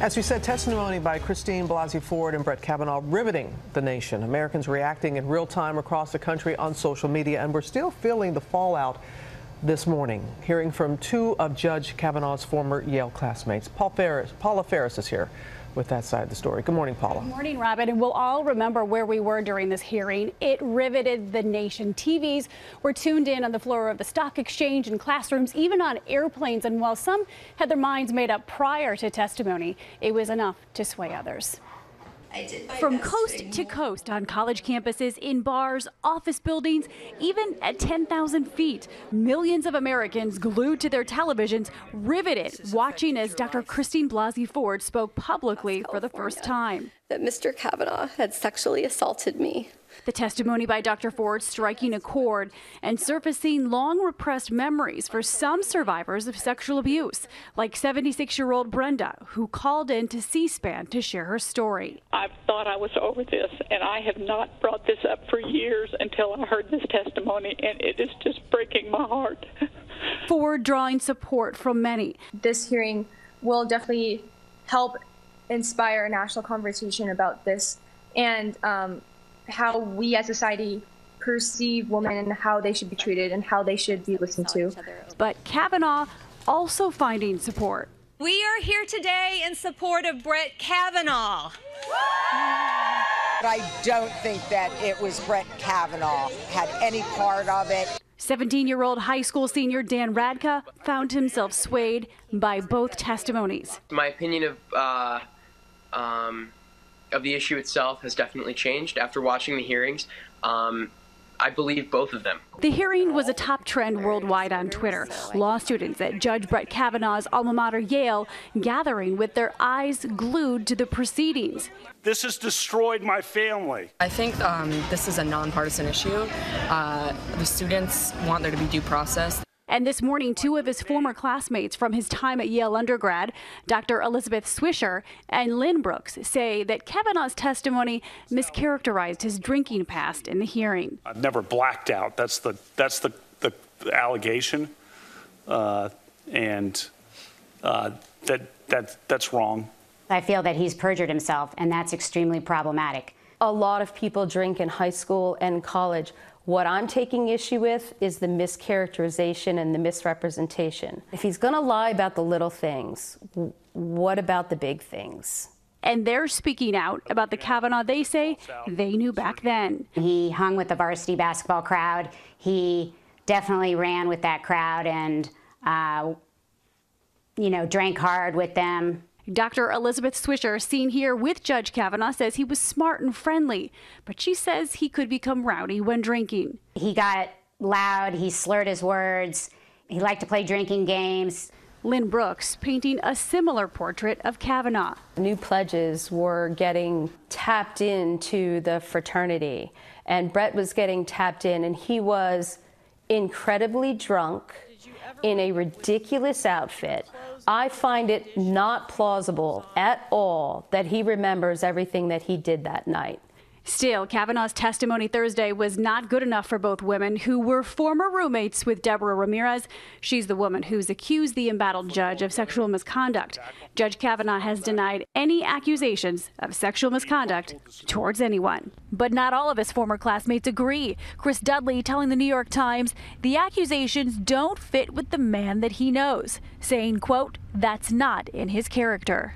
As we said, testimony by Christine Blasey Ford and Brett Kavanaugh riveting the nation. Americans reacting in real time across the country on social media, and we're still feeling the fallout this morning. Hearing from two of Judge Kavanaugh's former Yale classmates. Paul Faris, Paula Faris is here with that side of the story. Good morning, Paula. Good morning, Robin. And we'll all remember where we were during this hearing. It riveted the nation. TVs were tuned in on the floor of the stock exchange and classrooms, even on airplanes. And while some had their minds made up prior to testimony, it was enough to sway others. From coast to coast on college campuses, in bars, office buildings, even at 10,000 feet, millions of Americans glued to their televisions, riveted, watching as Dr. Christine Blasey Ford spoke publicly for the first time. That Mr. Kavanaugh had sexually assaulted me. The testimony by Dr. Ford striking a chord and surfacing long repressed memories for some survivors of sexual abuse, like 76 year old Brenda, who called in to C SPAN to share her story. I've thought I was over this, and I have not brought this up for years until I heard this testimony, and it is just breaking my heart. Ford drawing support from many. This hearing will definitely help inspire a national conversation about this and um, how we as society perceive women and how they should be treated and how they should be listened to. But Kavanaugh also finding support. We are here today in support of Brett Kavanaugh. I don't think that it was Brett Kavanaugh had any part of it. 17 year old high school senior Dan Radka found himself swayed by both testimonies. My opinion of uh, um, of the issue itself has definitely changed after watching the hearings. Um, I believe both of them. The hearing was a top trend worldwide on Twitter. Law students at Judge Brett Kavanaugh's alma mater, Yale, gathering with their eyes glued to the proceedings. This has destroyed my family. I think um, this is a nonpartisan issue. Uh, the students want there to be due process. And this morning, two of his former classmates from his time at Yale undergrad, Dr. Elizabeth Swisher and Lynn Brooks, say that Kavanaugh's testimony mischaracterized his drinking past in the hearing. I've never blacked out. That's the that's the, the, the allegation, uh, and uh, that that that's wrong. I feel that he's perjured himself, and that's extremely problematic. A lot of people drink in high school and college. What I'm taking issue with is the mischaracterization and the misrepresentation. If he's going to lie about the little things, what about the big things? And they're speaking out about the Kavanaugh they say they knew back then. He hung with the varsity basketball crowd. He definitely ran with that crowd and, uh, you know, drank hard with them. Dr. Elizabeth Swisher, seen here with Judge Kavanaugh, says he was smart and friendly, but she says he could become rowdy when drinking. He got loud, he slurred his words, he liked to play drinking games. Lynn Brooks painting a similar portrait of Kavanaugh. New pledges were getting tapped into the fraternity, and Brett was getting tapped in, and he was incredibly drunk in a ridiculous outfit. I find it not plausible at all that he remembers everything that he did that night. Still, Kavanaugh's testimony Thursday was not good enough for both women who were former roommates with Deborah Ramirez. She's the woman who's accused the embattled judge of sexual misconduct. Judge Kavanaugh has denied any accusations of sexual misconduct towards anyone. But not all of his former classmates agree. Chris Dudley telling the New York Times the accusations don't fit with the man that he knows, saying, quote, that's not in his character.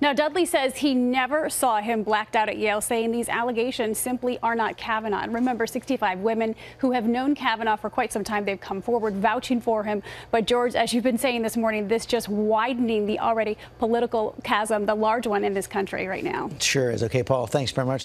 Now, Dudley says he never saw him blacked out at Yale, saying these allegations simply are not Kavanaugh. And remember, 65 women who have known Kavanaugh for quite some time, they've come forward vouching for him. But, George, as you've been saying this morning, this just widening the already political chasm, the large one in this country right now. Sure is. Okay, Paul, thanks very much.